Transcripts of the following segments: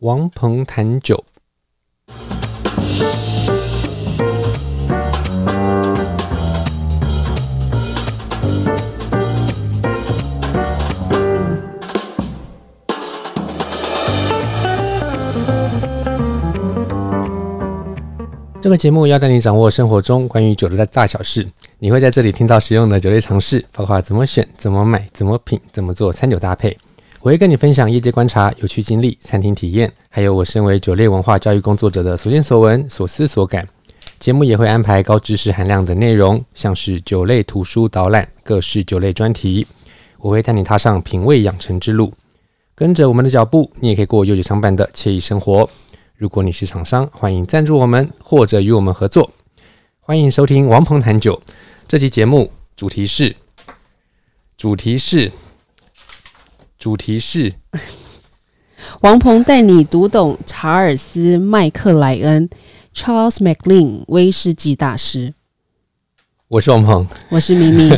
王鹏谈酒。这个节目要带你掌握生活中关于酒的大小事，你会在这里听到实用的酒类常识，包括怎么选、怎么买、怎么品、怎么做餐酒搭配。我会跟你分享业界观察、有趣经历、餐厅体验，还有我身为酒类文化教育工作者的所见所闻、所思所感。节目也会安排高知识含量的内容，像是酒类图书导览、各式酒类专题。我会带你踏上品味养成之路，跟着我们的脚步，你也可以过悠久常伴的惬意生活。如果你是厂商，欢迎赞助我们或者与我们合作。欢迎收听王鹏谈酒这期节目，主题是主题是主题是 王鹏带你读懂查尔斯麦克莱恩 （Charles MacLean） 威士忌大师。我是王鹏，我是咪咪。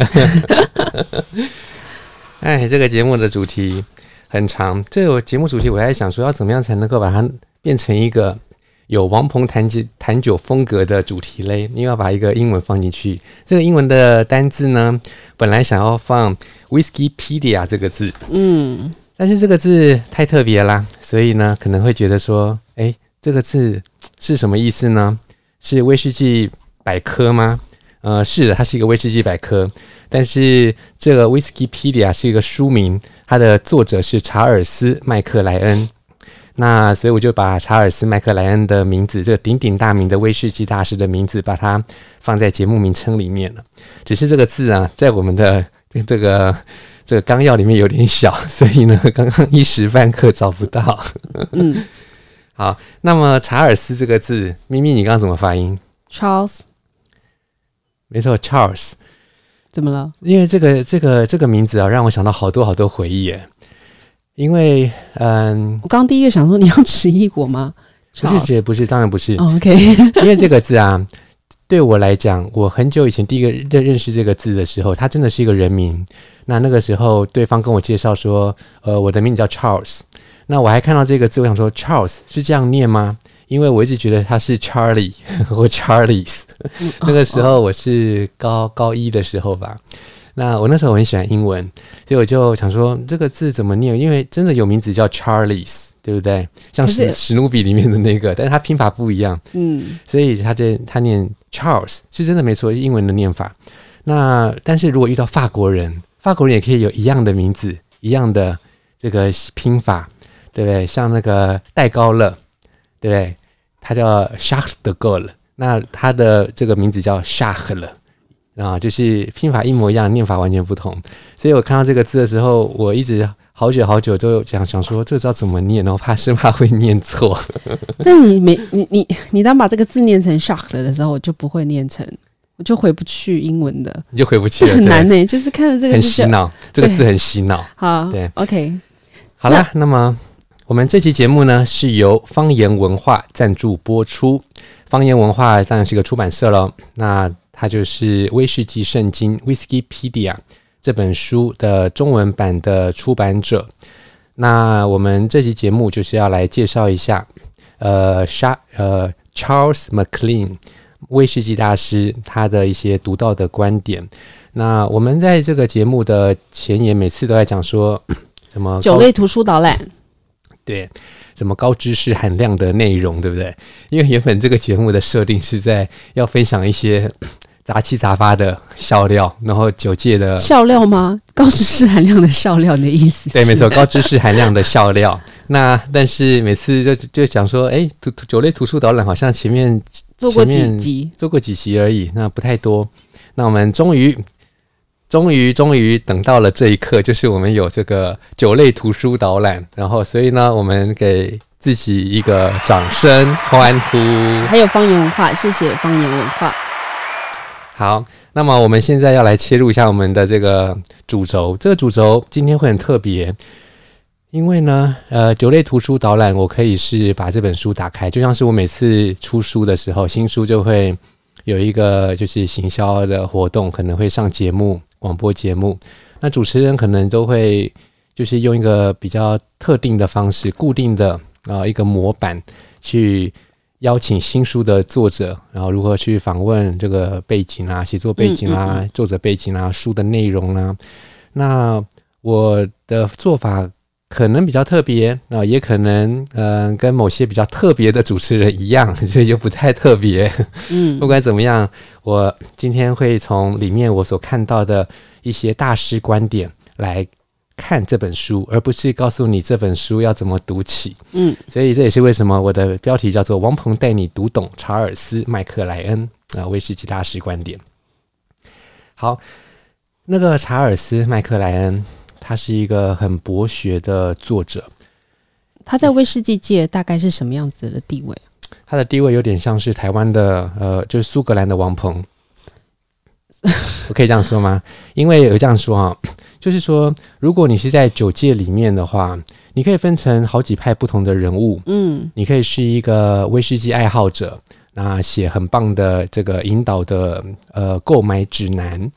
哎，这个节目的主题很长，这个节目主题我还想说，要怎么样才能够把它。变成一个有王鹏谈酒谈酒风格的主题嘞，你要把一个英文放进去。这个英文的单字呢，本来想要放 Whiskypedia 这个字，嗯，但是这个字太特别啦，所以呢，可能会觉得说，诶，这个字是什么意思呢？是威士忌百科吗？呃，是的，它是一个威士忌百科，但是这个 Whiskypedia 是一个书名，它的作者是查尔斯麦克莱恩。那所以我就把查尔斯麦克莱恩的名字，这个鼎鼎大名的威士忌大师的名字，把它放在节目名称里面了。只是这个字啊，在我们的 这个这个纲要里面有点小，所以呢，刚刚一时半刻找不到。嗯，好，那么查尔斯这个字，咪咪，你刚刚怎么发音？Charles，没错，Charles。怎么了？因为这个这个这个名字啊，让我想到好多好多回忆耶。因为，嗯，我刚刚第一个想说，你要直译过吗？不是，不是，不是，当然不是。Oh, OK，因为这个字啊，对我来讲，我很久以前第一个认认识这个字的时候，它真的是一个人名。那那个时候，对方跟我介绍说，呃，我的名字叫 Charles。那我还看到这个字，我想说，Charles 是这样念吗？因为我一直觉得他是 Charlie 或 Charlies。那个时候我是高高一的时候吧。那我那时候我很喜欢英文，所以我就想说这个字怎么念？因为真的有名字叫 Charlies，对不对？像史史努比里面的那个，但是它拼法不一样，嗯，所以他这他念 Charles 是真的没错，英文的念法。那但是如果遇到法国人，法国人也可以有一样的名字，一样的这个拼法，对不对？像那个戴高乐，对不对？他叫 Charles de Gaulle，那他的这个名字叫 Charles。啊，就是拼法一模一样，念法完全不同。所以我看到这个字的时候，我一直好久好久都想想说，这个字要怎么念，然后怕生怕会念错。但你没你你你当把这个字念成 shark 的时候，我就不会念成，我就回不去英文的，你就回不去了，很难呢、欸。就是看着这个很洗脑，这个字很洗脑。好，对，OK，好了，那，那么我们这期节目呢是由方言文化赞助播出。方言文化当然是一个出版社喽，那。它就是《威士忌圣经》（Whiskypedia） 这本书的中文版的出版者。那我们这期节目就是要来介绍一下，呃，沙呃 Charles McLean 威士忌大师他的一些独到的观点。那我们在这个节目的前言，每次都在讲说 什么九类图书导览，对，什么高知识含量的内容，对不对？因为原本这个节目的设定是在要分享一些。杂七杂八的笑料，然后酒界的笑料吗？高知识含量的笑料，你的意思？对，没错，高知识含量的笑料。那但是每次就就想说，哎，酒酒类图书导览好像前面做过几集，做过几集而已，那不太多。那我们终于，终于，终于等到了这一刻，就是我们有这个酒类图书导览。然后，所以呢，我们给自己一个掌声欢呼。还有方言文化，谢谢方言文化。好，那么我们现在要来切入一下我们的这个主轴。这个主轴今天会很特别，因为呢，呃，九类图书导览，我可以是把这本书打开，就像是我每次出书的时候，新书就会有一个就是行销的活动，可能会上节目、广播节目。那主持人可能都会就是用一个比较特定的方式、固定的啊、一个模板去。邀请新书的作者，然后如何去访问这个背景啊、写作背景啊、嗯嗯嗯、作者背景啊、书的内容啊。那我的做法可能比较特别，啊，也可能嗯、呃，跟某些比较特别的主持人一样，所以就不太特别。嗯，不管怎么样，我今天会从里面我所看到的一些大师观点来。看这本书，而不是告诉你这本书要怎么读起。嗯，所以这也是为什么我的标题叫做“王鹏带你读懂查尔斯·麦克莱恩”啊，威士忌大师观点。好，那个查尔斯·麦克莱恩，他是一个很博学的作者。他在威士忌界大概是什么样子的地位？他的地位有点像是台湾的，呃，就是苏格兰的王鹏。我可以这样说吗？因为有这样说啊。就是说，如果你是在酒界里面的话，你可以分成好几派不同的人物。嗯，你可以是一个威士忌爱好者，那写很棒的这个引导的呃购买指南。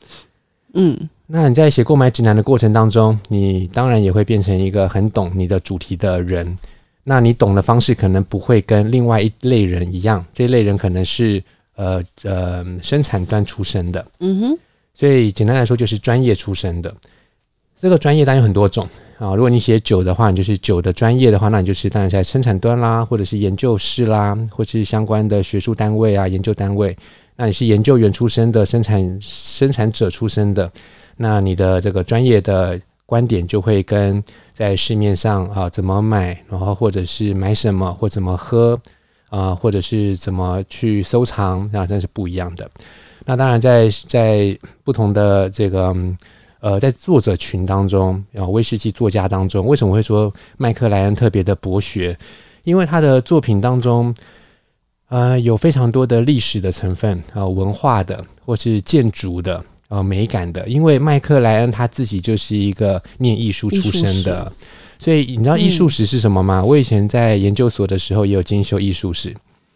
嗯，那你在写购买指南的过程当中，你当然也会变成一个很懂你的主题的人。那你懂的方式可能不会跟另外一类人一样，这一类人可能是呃呃生产端出身的。嗯哼，所以简单来说就是专业出身的。这个专业当然有很多种啊。如果你写酒的话，你就是酒的专业的话，那你就是当然在生产端啦，或者是研究室啦，或者是相关的学术单位啊、研究单位。那你是研究员出身的，生产生产者出身的，那你的这个专业的观点就会跟在市面上啊怎么买，然后或者是买什么或怎么喝啊，或者是怎么去收藏啊，那是不一样的。那当然在在不同的这个。呃，在作者群当中，啊，威士忌作家当中，为什么会说麦克莱恩特别的博学？因为他的作品当中，呃，有非常多的历史的成分啊、呃，文化的，或是建筑的，啊、呃，美感的。因为麦克莱恩他自己就是一个念艺术出身的，所以你知道艺术史是什么吗？嗯、我以前在研究所的时候也有进修艺术史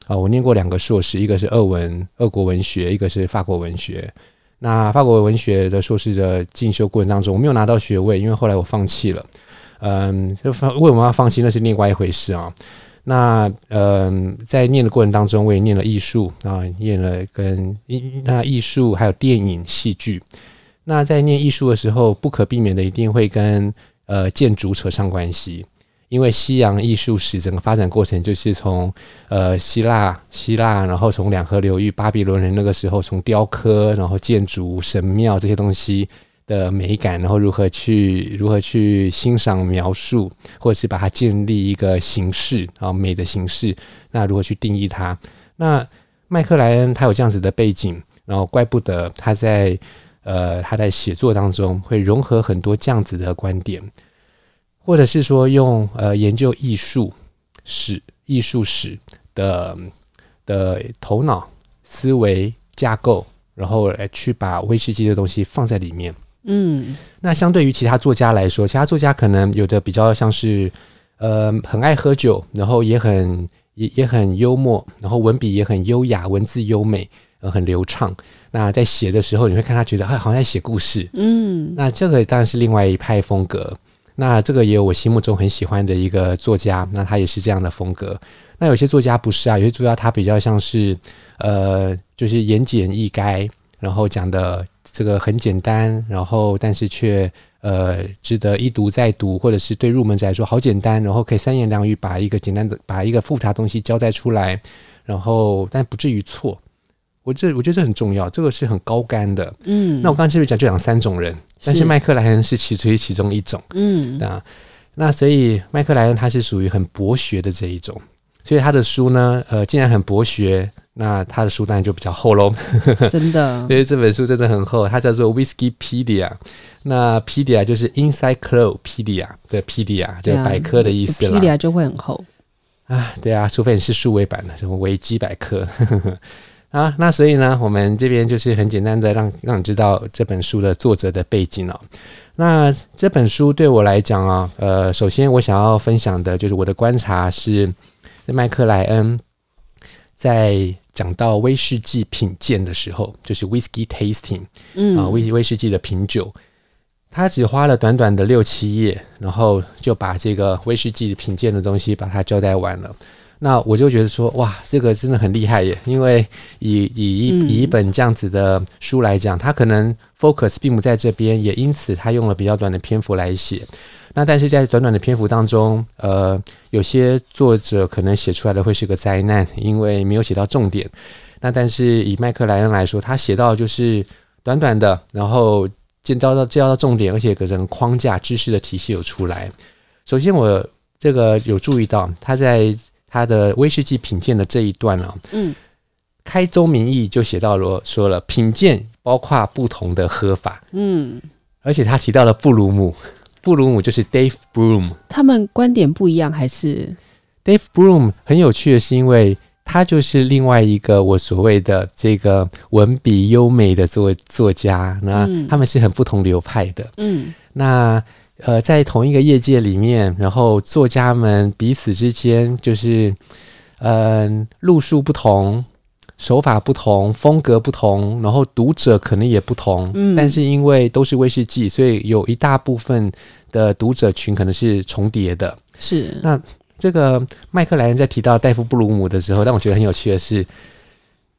啊、呃，我念过两个硕士，一个是俄文，俄国文学，一个是法国文学。那法国文学的硕士的进修过程当中，我没有拿到学位，因为后来我放弃了。嗯，就放为什么要放弃？那是另外一回事啊。那嗯，在念的过程当中，我也念了艺术啊，念了跟那艺术还有电影、戏剧。那在念艺术的时候，不可避免的一定会跟呃建筑扯上关系。因为西洋艺术史整个发展过程就是从呃希腊希腊，然后从两河流域巴比伦人那个时候，从雕刻，然后建筑神庙这些东西的美感，然后如何去如何去欣赏描述，或者是把它建立一个形式啊美的形式，那如何去定义它？那麦克莱恩他有这样子的背景，然后怪不得他在呃他在写作当中会融合很多这样子的观点。或者是说用呃研究艺术史、艺术史的的头脑思维架构，然后来去把威士忌的东西放在里面。嗯，那相对于其他作家来说，其他作家可能有的比较像是呃很爱喝酒，然后也很也也很幽默，然后文笔也很优雅，文字优美，呃很流畅。那在写的时候，你会看他觉得哎好像在写故事。嗯，那这个当然是另外一派风格。那这个也有我心目中很喜欢的一个作家，那他也是这样的风格。那有些作家不是啊，有些作家他比较像是，呃，就是言简意赅，然后讲的这个很简单，然后但是却呃值得一读再读，或者是对入门者来说好简单，然后可以三言两语把一个简单的把一个复杂东西交代出来，然后但不至于错。我这我觉得这很重要，这个是很高干的。嗯，那我刚刚是不是讲就讲三种人？但是麦克莱恩是其属于其中一种。嗯，啊，那所以麦克莱恩他是属于很博学的这一种，所以他的书呢，呃，既然很博学，那他的书当然就比较厚喽。真的，所以这本书真的很厚，它叫做 Whiskypedia。那 pedia 就是 Encyclopedia 的 pedia，就是百科的意思了。pedia 就会很厚啊，对啊，除非你是数位版的，什么维基百科。啊，那所以呢，我们这边就是很简单的让让你知道这本书的作者的背景哦。那这本书对我来讲啊，呃，首先我想要分享的就是我的观察是，麦克莱恩在讲到威士忌品鉴的时候，就是 whisky tasting，嗯啊，威威士忌的品酒，他只花了短短的六七页，然后就把这个威士忌品鉴的东西把它交代完了。那我就觉得说，哇，这个真的很厉害耶！因为以以一以一本这样子的书来讲，他可能 focus 并不在这边，也因此他用了比较短的篇幅来写。那但是在短短的篇幅当中，呃，有些作者可能写出来的会是个灾难，因为没有写到重点。那但是以麦克莱恩来说，他写到就是短短的，然后。见到到见到重点，而且个人框架知识的体系有出来。首先，我这个有注意到他在他的威士忌品鉴的这一段啊，嗯，开宗明义就写到了说了品鉴包括不同的喝法，嗯，而且他提到了布鲁姆，布鲁姆就是 Dave Broom，他们观点不一样还是？Dave Broom 很有趣的是因为。他就是另外一个我所谓的这个文笔优美的作作家，那他们是很不同流派的。嗯，那呃，在同一个业界里面，然后作家们彼此之间就是，嗯、呃，路数不同，手法不同，风格不同，然后读者可能也不同。嗯，但是因为都是威士忌，所以有一大部分的读者群可能是重叠的。是那。这个麦克莱恩在提到戴夫布鲁姆的时候，让我觉得很有趣的是，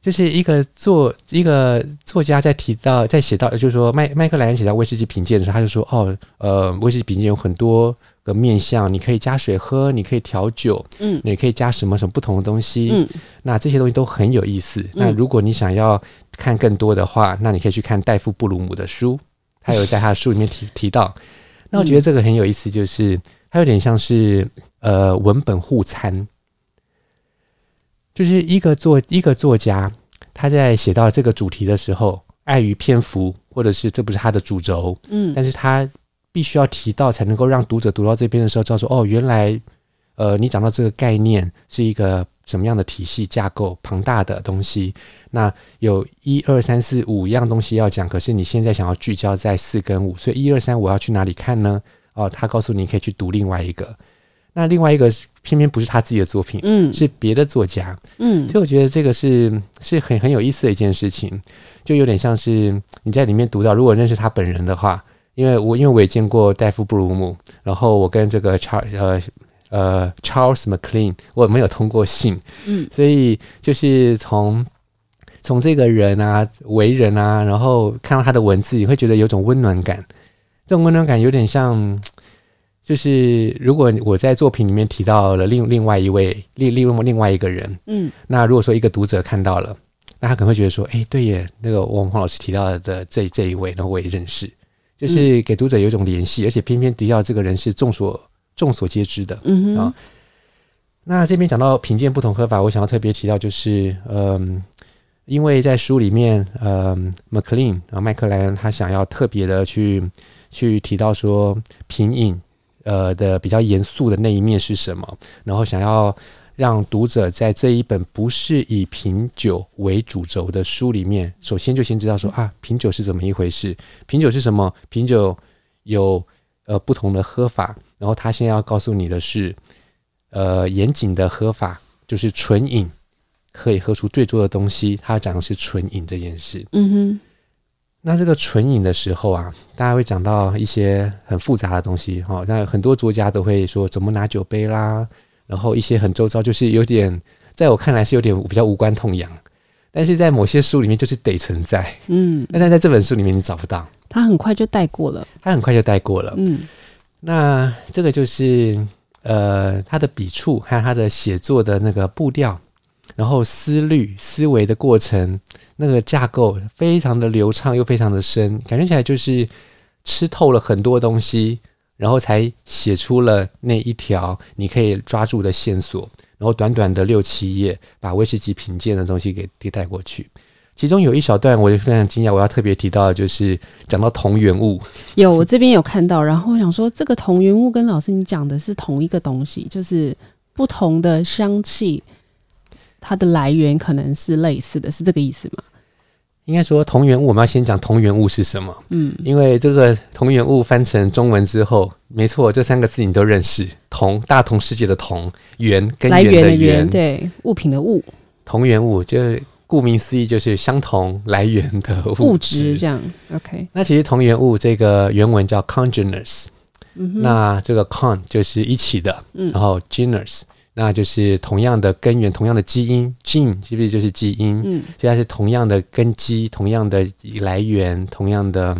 就是一个作一个作家在提到在写到，就是说麦麦克莱恩写到威士忌品鉴的时候，他就说：“哦，呃，威士忌品鉴有很多个面向，你可以加水喝，你可以调酒，嗯，你可以加什么什么不同的东西，嗯，那这些东西都很有意思。那如果你想要看更多的话，那你可以去看戴夫布鲁姆的书，他有在他的书里面提提到。那我觉得这个很有意思，就是它有点像是。”呃，文本互参，就是一个作一个作家，他在写到这个主题的时候，碍于篇幅，或者是这不是他的主轴，嗯，但是他必须要提到，才能够让读者读到这边的时候，知道说，哦，原来，呃，你讲到这个概念是一个什么样的体系架构，庞大的东西。那有一二三四五样东西要讲，可是你现在想要聚焦在四跟五，所以一二三我要去哪里看呢？哦，他告诉你可以去读另外一个。那另外一个偏偏不是他自己的作品，嗯，是别的作家，嗯，所以我觉得这个是是很很有意思的一件事情，就有点像是你在里面读到，如果认识他本人的话，因为我因为我也见过戴夫布鲁姆，然后我跟这个 Charles 呃呃 Charles McLean 我没有通过信，嗯，所以就是从从这个人啊为人啊，然后看到他的文字，你会觉得有种温暖感，这种温暖感有点像。就是如果我在作品里面提到了另另外一位另另另外一个人，嗯，那如果说一个读者看到了，那他可能会觉得说，哎，对耶，那个王鹏老师提到的这这一位，然后我也认识，就是给读者有一种联系，而且偏偏提到这个人是众所众所皆知的，嗯啊。那这边讲到品鉴不同喝法，我想要特别提到就是，嗯，因为在书里面，嗯，McLean 啊，麦克莱恩他想要特别的去去提到说品饮。呃的比较严肃的那一面是什么？然后想要让读者在这一本不是以品酒为主轴的书里面，首先就先知道说啊，品酒是怎么一回事？品酒是什么？品酒有呃不同的喝法。然后他现在要告诉你的是，呃，严谨的喝法就是纯饮，可以喝出最多的东西。他讲的是纯饮这件事。嗯哼。那这个纯饮的时候啊，大家会讲到一些很复杂的东西哈。那很多作家都会说怎么拿酒杯啦，然后一些很周遭，就是有点在我看来是有点比较无关痛痒，但是在某些书里面就是得存在。嗯，那但在这本书里面你找不到，他很快就带过了，他很快就带过了。嗯，那这个就是呃他的笔触还有他的写作的那个步调。然后思虑思维的过程，那个架构非常的流畅又非常的深，感觉起来就是吃透了很多东西，然后才写出了那一条你可以抓住的线索。然后短短的六七页，把威士忌品鉴的东西给给带过去。其中有一小段我就非常惊讶，我要特别提到的就是讲到同源物。有，我这边有看到，然后我想说这个同源物跟老师你讲的是同一个东西，就是不同的香气。它的来源可能是类似的，是这个意思吗？应该说同源物，我们要先讲同源物是什么。嗯，因为这个同源物翻成中文之后，没错，这三个字你都认识。同，大同世界的同，源，根源的源，对，物品的物。同源物就是顾名思义就是相同来源的物质，这样。OK，那其实同源物这个原文叫 congeners，、嗯、那这个 con 就是一起的，嗯、然后 geners 那就是同样的根源，同样的基因，gene 是不是就是基因？嗯，所以它是同样的根基，同样的来源，同样的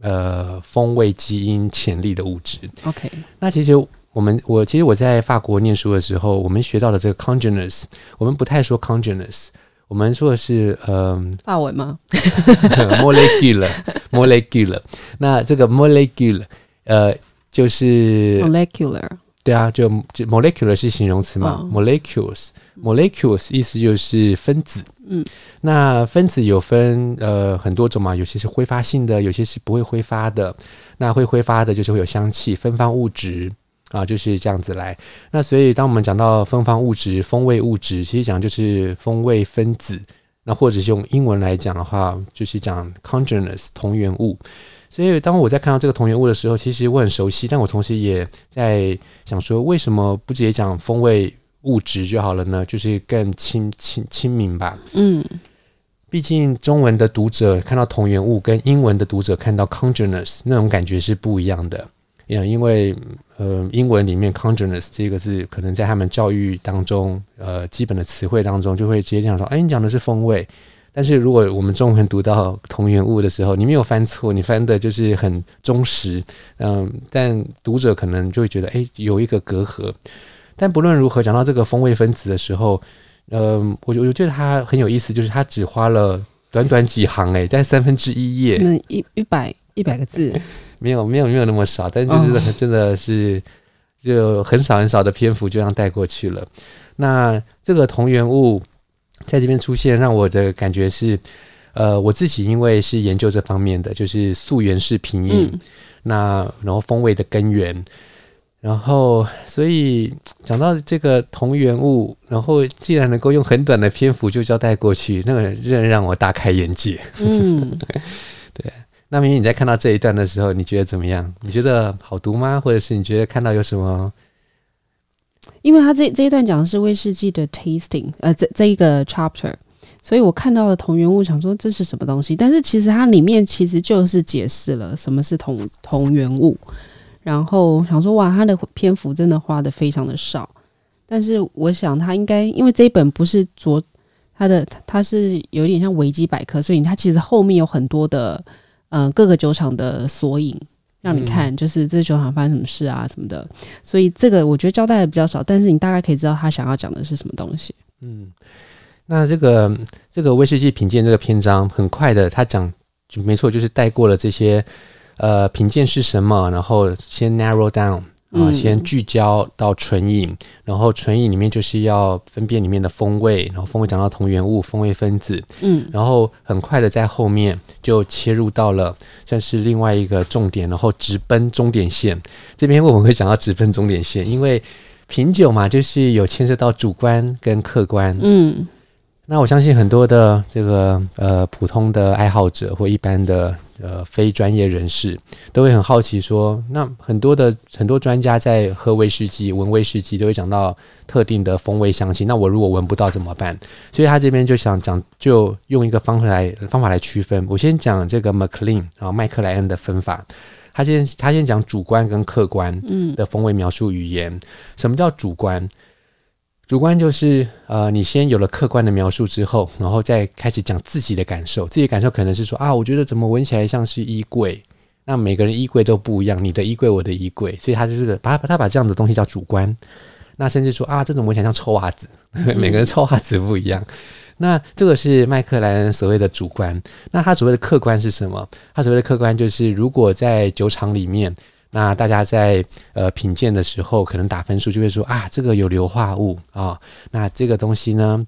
呃风味基因潜力的物质。OK，那其实。我们我其实我在法国念书的时候，我们学到的这个 congeners，我们不太说 congeners，我们说的是嗯、呃，法文吗？molecular，molecular。那这个 molecular，呃，就是 molecular。对啊，就就 molecular 是形容词嘛、哦、，molecules，molecules 意思就是分子。嗯，那分子有分呃很多种嘛，有些是挥发性的，有些是不会挥发的。那会挥发的就是会有香气，芬芳物质。啊，就是这样子来。那所以，当我们讲到芬芳物质、风味物质，其实讲就是风味分子。那或者是用英文来讲的话，就是讲 congeners 同源物。所以，当我在看到这个同源物的时候，其实我很熟悉，但我同时也在想说，为什么不直接讲风味物质就好了呢？就是更亲亲亲民吧。嗯，毕竟中文的读者看到同源物，跟英文的读者看到 congeners 那种感觉是不一样的。因为呃，英文里面 congeners 这个字可能在他们教育当中，呃，基本的词汇当中就会直接讲说，哎，你讲的是风味。但是如果我们中文读到同源物的时候，你没有翻错，你翻的就是很忠实，嗯、呃，但读者可能就会觉得，哎，有一个隔阂。但不论如何，讲到这个风味分子的时候，嗯、呃，我我觉得它很有意思，就是它只花了短短几行，哎，但三分之一页，那一一百一百个字。没有没有没有那么少，但就是 真的是就很少很少的篇幅就这样带过去了。那这个同源物在这边出现，让我的感觉是，呃，我自己因为是研究这方面的，就是溯源式品饮，嗯、那然后风味的根源，然后所以讲到这个同源物，然后既然能够用很短的篇幅就交代过去，那个让让我大开眼界。嗯，对。那明明你在看到这一段的时候，你觉得怎么样？你觉得好读吗？或者是你觉得看到有什么？因为他这这一段讲的是威士忌的 tasting，呃，这这一个 chapter，所以我看到了同源物，想说这是什么东西？但是其实它里面其实就是解释了什么是同同源物，然后想说哇，它的篇幅真的花的非常的少。但是我想他应该，因为这一本不是着它的，它是有点像维基百科，所以它其实后面有很多的。嗯、呃，各个酒厂的索引让你看，就是这球场发生什么事啊什么的，所以这个我觉得交代的比较少，但是你大概可以知道他想要讲的是什么东西。嗯，那这个这个威士忌品鉴这个篇章很快的，他讲就没错，就是带过了这些呃品鉴是什么，然后先 narrow down。啊，先聚焦到纯饮，然后纯饮里面就是要分辨里面的风味，然后风味讲到同源物、风味分子，嗯，然后很快的在后面就切入到了算是另外一个重点，然后直奔终点线。这边我们会讲到直奔终点线，因为品酒嘛，就是有牵涉到主观跟客观，嗯，那我相信很多的这个呃普通的爱好者或一般的。呃，非专业人士都会很好奇说，那很多的很多专家在喝威士忌、闻威士忌都会讲到特定的风味香气。那我如果闻不到怎么办？所以他这边就想讲，就用一个方法来方法来区分。我先讲这个 Maclean 啊，麦克莱恩的分法。他先他先讲主观跟客观的风味描述语言。嗯、什么叫主观？主观就是呃，你先有了客观的描述之后，然后再开始讲自己的感受。自己感受可能是说啊，我觉得怎么闻起来像是衣柜。那每个人衣柜都不一样，你的衣柜，我的衣柜，所以他就是把他把这样的东西叫主观。那甚至说啊，这种闻起来像臭袜子，每个人臭袜子不一样。那这个是麦克莱恩所谓的主观。那他所谓的客观是什么？他所谓的客观就是，如果在酒厂里面。那大家在呃品鉴的时候，可能打分数就会说啊，这个有硫化物啊、那这个东西呢，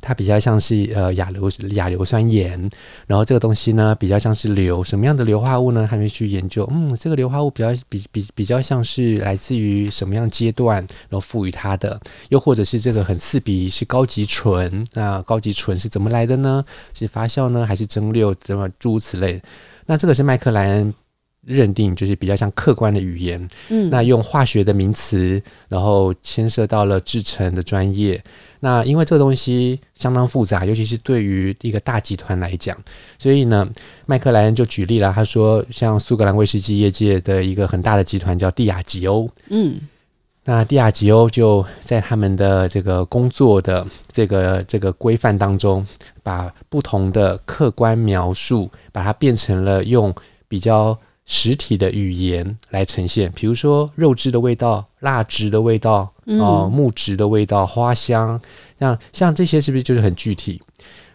它比较像是呃亚硫亚硫酸盐，然后这个东西呢比较像是硫，什么样的硫化物呢？还没去研究。嗯，这个硫化物比较比比比较像是来自于什么样阶段，然后赋予它的，又或者是这个很刺鼻是高级醇，那高级醇是怎么来的呢？是发酵呢，还是蒸馏？怎么诸如此类？那这个是麦克莱恩。认定就是比较像客观的语言。嗯，那用化学的名词，然后牵涉到了制成的专业。那因为这个东西相当复杂，尤其是对于一个大集团来讲，所以呢，麦克莱恩就举例了，他说，像苏格兰威士忌业界的一个很大的集团叫蒂亚吉欧，嗯，那蒂亚吉欧就在他们的这个工作的这个这个规范当中，把不同的客观描述，把它变成了用比较。实体的语言来呈现，比如说肉质的味道、蜡质的味道、哦、呃、木质的味道、花香，像像这些是不是就是很具体？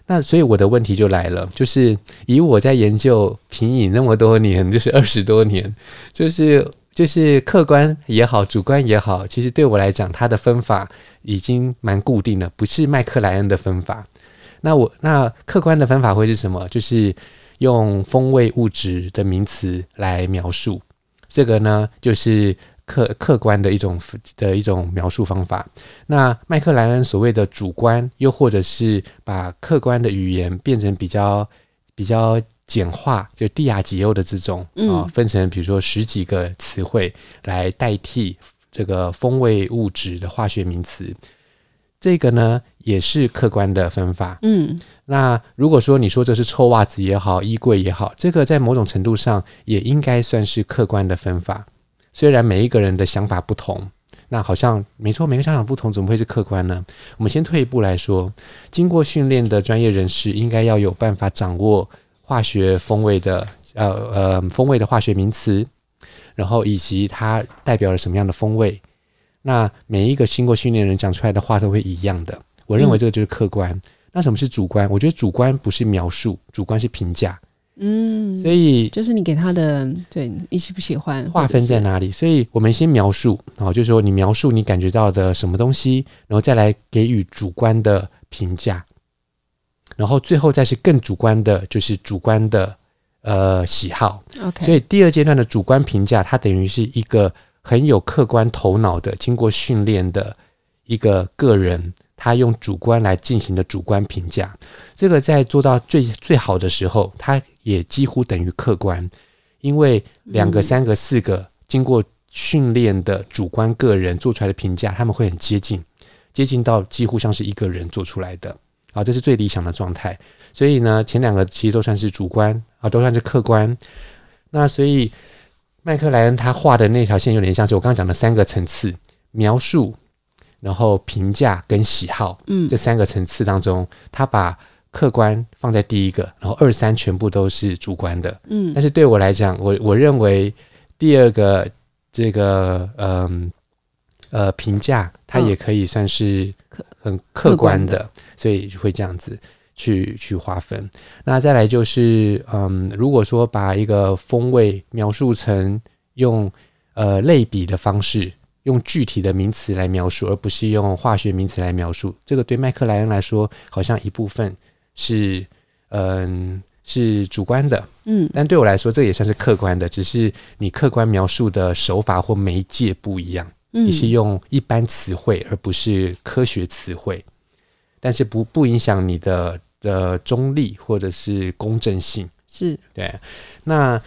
那所以我的问题就来了，就是以我在研究品饮那么多年，就是二十多年，就是就是客观也好，主观也好，其实对我来讲，它的分法已经蛮固定的，不是麦克莱恩的分法。那我那客观的分法会是什么？就是。用风味物质的名词来描述，这个呢，就是客客观的一种的一种描述方法。那麦克莱恩所谓的主观，又或者是把客观的语言变成比较比较简化，就帝亚吉欧的这种啊，分成比如说十几个词汇来代替这个风味物质的化学名词。这个呢，也是客观的分法。嗯。那如果说你说这是臭袜子也好，衣柜也好，这个在某种程度上也应该算是客观的分法。虽然每一个人的想法不同，那好像没错，每个想法不同，怎么会是客观呢？我们先退一步来说，经过训练的专业人士应该要有办法掌握化学风味的呃呃风味的化学名词，然后以及它代表了什么样的风味。那每一个经过训练人讲出来的话都会一样的。我认为这个就是客观。那什么是主观？我觉得主观不是描述，主观是评价。嗯，所以就是你给他的，对你喜不喜欢，划分在哪里？所以我们先描述，然后就是说你描述你感觉到的什么东西，然后再来给予主观的评价，然后最后再是更主观的，就是主观的呃喜好。OK，所以第二阶段的主观评价，它等于是一个很有客观头脑的、经过训练的一个个人。他用主观来进行的主观评价，这个在做到最最好的时候，它也几乎等于客观，因为两个、三个、四个经过训练的主观个人做出来的评价，他们会很接近，接近到几乎像是一个人做出来的。啊，这是最理想的状态。所以呢，前两个其实都算是主观啊，都算是客观。那所以麦克莱恩他画的那条线有点像是我刚刚讲的三个层次描述。然后评价跟喜好，嗯，这三个层次当中，他把客观放在第一个，然后二三全部都是主观的，嗯。但是对我来讲，我我认为第二个这个嗯呃，呃评价，它也可以算是很客观的，哦、所以会这样子去去划分。那再来就是嗯，如果说把一个风味描述成用呃类比的方式。用具体的名词来描述，而不是用化学名词来描述。这个对麦克莱恩来说，好像一部分是嗯是主观的，嗯，但对我来说，这也算是客观的。只是你客观描述的手法或媒介不一样，嗯，你是用一般词汇，而不是科学词汇。但是不不影响你的的中立或者是公正性，是对。那。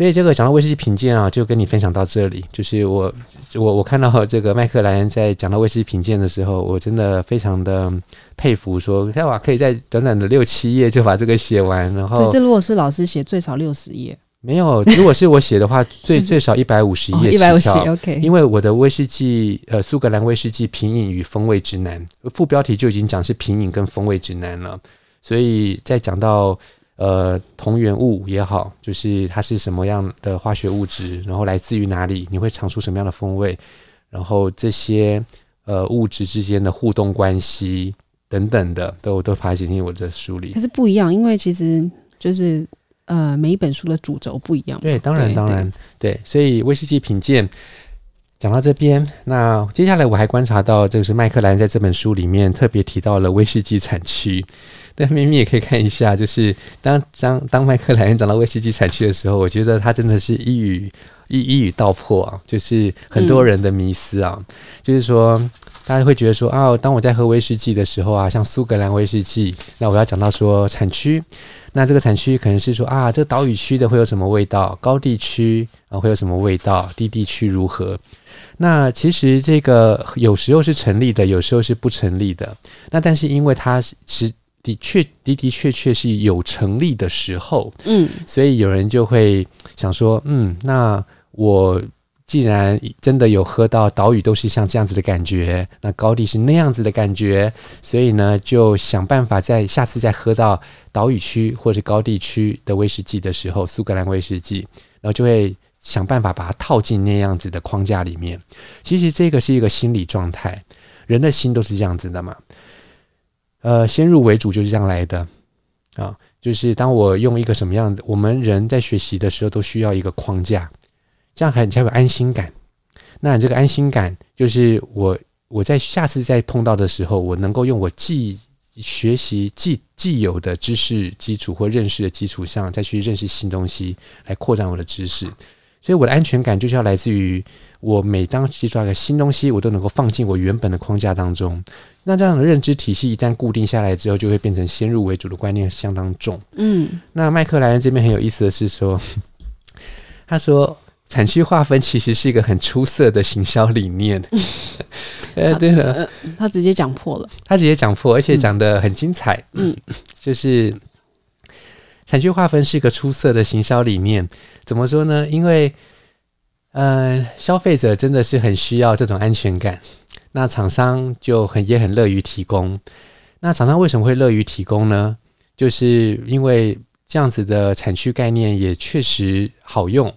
所以这个讲到威士忌品鉴啊，就跟你分享到这里。就是我我我看到这个麦克莱恩在讲到威士忌品鉴的时候，我真的非常的佩服说，说他哇可以在短短的六七页就把这个写完。然后，这如果是老师写，最少六十页。没有，如果是我写的话，最最少一百五十页。一百五十，OK。因为我的威士忌呃苏格兰威士忌品饮与风味指南副标题就已经讲是品饮跟风味指南了，所以在讲到。呃，同源物也好，就是它是什么样的化学物质，然后来自于哪里，你会尝出什么样的风味，然后这些呃物质之间的互动关系等等的，都都把它写进我的书里。可是不一样，因为其实就是呃每一本书的主轴不一样。对，当然当然对，所以威士忌品鉴讲到这边，那接下来我还观察到，这个是麦克兰在这本书里面特别提到了威士忌产区。但咪咪也可以看一下，就是当当当麦克莱恩讲到威士忌产区的时候，我觉得他真的是一语一一语道破啊，就是很多人的迷思啊，嗯、就是说大家会觉得说啊，当我在喝威士忌的时候啊，像苏格兰威士忌，那我要讲到说产区，那这个产区可能是说啊，这个岛屿区的会有什么味道，高地区啊会有什么味道，低地区如何？那其实这个有时候是成立的，有时候是不成立的。那但是因为它是的确的的确确是有成立的时候，嗯，所以有人就会想说，嗯，那我。既然真的有喝到岛屿都是像这样子的感觉，那高地是那样子的感觉，所以呢，就想办法在下次再喝到岛屿区或者高地区的威士忌的时候，苏格兰威士忌，然后就会想办法把它套进那样子的框架里面。其实这个是一个心理状态，人的心都是这样子的嘛。呃，先入为主就是这样来的啊，就是当我用一个什么样的，我们人在学习的时候都需要一个框架。这样还才有安心感。那你这个安心感，就是我我在下次再碰到的时候，我能够用我既学习既既有的知识基础或认识的基础上，再去认识新东西，来扩展我的知识。所以我的安全感就是要来自于我每当接触到一个新东西，我都能够放进我原本的框架当中。那这样的认知体系一旦固定下来之后，就会变成先入为主的观念相当重。嗯，那麦克莱恩这边很有意思的是说，他说。产区划分其实是一个很出色的行销理念。呃，对了，呃，他直接讲破了，他直接讲破，而且讲得很精彩。嗯，就是产区划分是一个出色的行销理念。怎么说呢？因为呃，消费者真的是很需要这种安全感，那厂商就很也很乐于提供。那厂商为什么会乐于提供呢？就是因为这样子的产区概念也确实好用。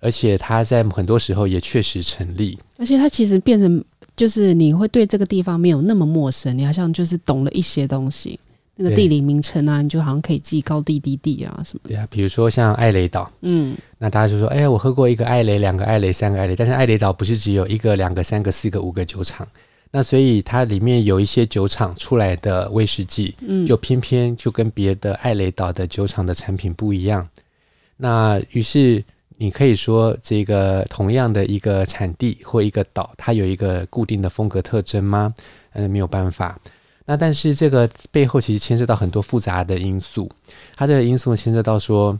而且它在很多时候也确实成立，而且它其实变成就是你会对这个地方没有那么陌生，你好像就是懂了一些东西，那个地理名称啊，你就好像可以记高地低地啊什么的。对啊，比如说像艾雷岛，嗯，那大家就说，哎呀，我喝过一个艾雷，两个艾雷，三个艾雷，但是艾雷岛不是只有一个、两个、三个、四个、五个酒厂，那所以它里面有一些酒厂出来的威士忌，嗯，就偏偏就跟别的艾雷岛的酒厂的产品不一样，那于是。你可以说这个同样的一个产地或一个岛，它有一个固定的风格特征吗？嗯，没有办法。那但是这个背后其实牵涉到很多复杂的因素。它这个因素牵涉到说，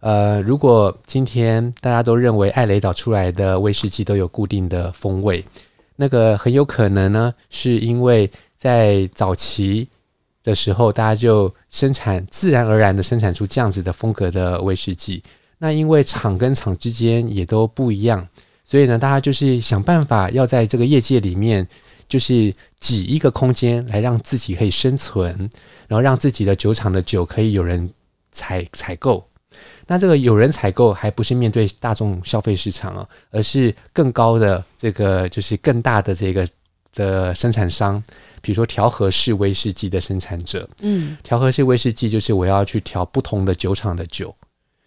呃，如果今天大家都认为艾雷岛出来的威士忌都有固定的风味，那个很有可能呢，是因为在早期的时候，大家就生产自然而然的生产出这样子的风格的威士忌。那因为厂跟厂之间也都不一样，所以呢，大家就是想办法要在这个业界里面，就是挤一个空间来让自己可以生存，然后让自己的酒厂的酒可以有人采采购。那这个有人采购还不是面对大众消费市场啊，而是更高的这个就是更大的这个的生产商，比如说调和式威士忌的生产者。嗯，调和式威士忌就是我要去调不同的酒厂的酒。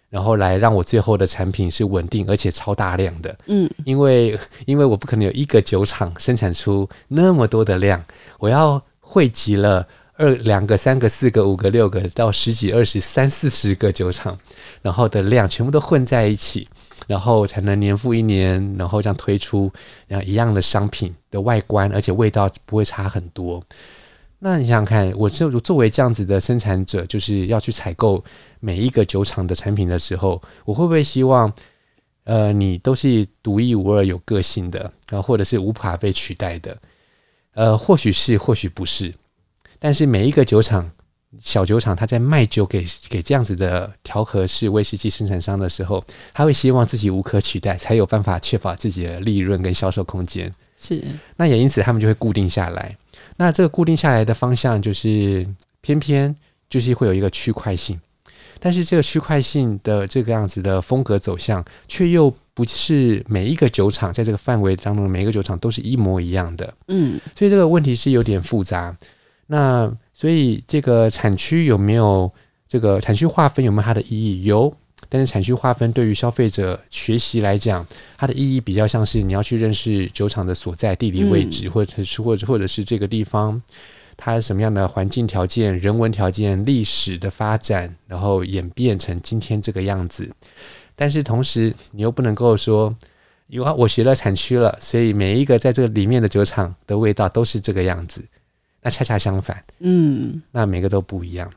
然后来让我最后的产品是稳定而且超大量的，嗯，因为因为我不可能有一个酒厂生产出那么多的量，我要汇集了二两个、三个、四个、五个、六个到十几、二十、三四十个酒厂，然后的量全部都混在一起，然后才能年复一年，然后这样推出然后一样的商品的外观，而且味道不会差很多。那你想想看，我就作为这样子的生产者，就是要去采购每一个酒厂的产品的时候，我会不会希望，呃，你都是独一无二、有个性的，然后或者是无法被取代的？呃，或许是，或许不是。但是每一个酒厂、小酒厂，他在卖酒给给这样子的调和式威士忌生产商的时候，他会希望自己无可取代，才有办法确保自己的利润跟销售空间。是。那也因此，他们就会固定下来。那这个固定下来的方向就是偏偏就是会有一个区块性，但是这个区块性的这个样子的风格走向，却又不是每一个酒厂在这个范围当中每一个酒厂都是一模一样的。嗯，所以这个问题是有点复杂。那所以这个产区有没有这个产区划分有没有它的意义？有。但是产区划分对于消费者学习来讲，它的意义比较像是你要去认识酒厂的所在地理位置，或者是或者或者是这个地方它什么样的环境条件、人文条件、历史的发展，然后演变成今天这个样子。但是同时，你又不能够说，有啊，我学了产区了，所以每一个在这个里面的酒厂的味道都是这个样子。那恰恰相反，嗯，那每个都不一样。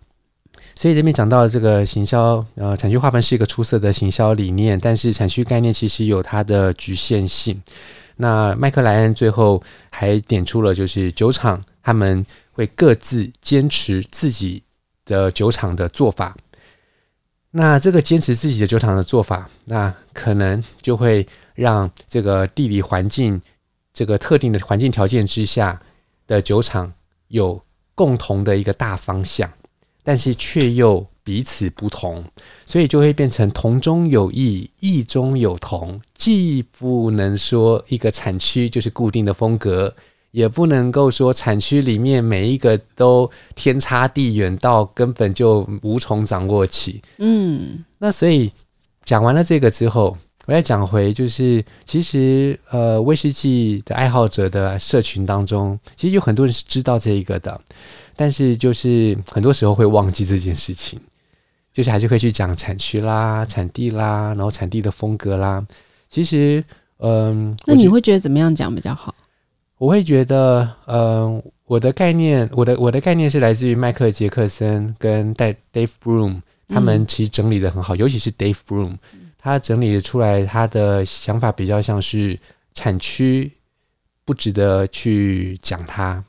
所以这边讲到这个行销，呃，产区划分是一个出色的行销理念，但是产区概念其实有它的局限性。那麦克莱恩最后还点出了，就是酒厂他们会各自坚持自己的酒厂的做法。那这个坚持自己的酒厂的做法，那可能就会让这个地理环境，这个特定的环境条件之下的酒厂有共同的一个大方向，但是却又彼此不同，所以就会变成同中有异，异中有同。既不能说一个产区就是固定的风格，也不能够说产区里面每一个都天差地远到根本就无从掌握起。嗯，那所以讲完了这个之后，我要讲回就是，其实呃，威士忌的爱好者的社群当中，其实有很多人是知道这一个的，但是就是很多时候会忘记这件事情。就是还是会去讲产区啦、产地啦，然后产地的风格啦。其实，嗯，那你会觉得怎么样讲比较好？我会觉得，嗯，我的概念，我的我的概念是来自于迈克杰克森跟戴 Dave Broom，他们其实整理的很好，嗯、尤其是 Dave Broom，他整理出来他的想法比较像是产区不值得去讲它。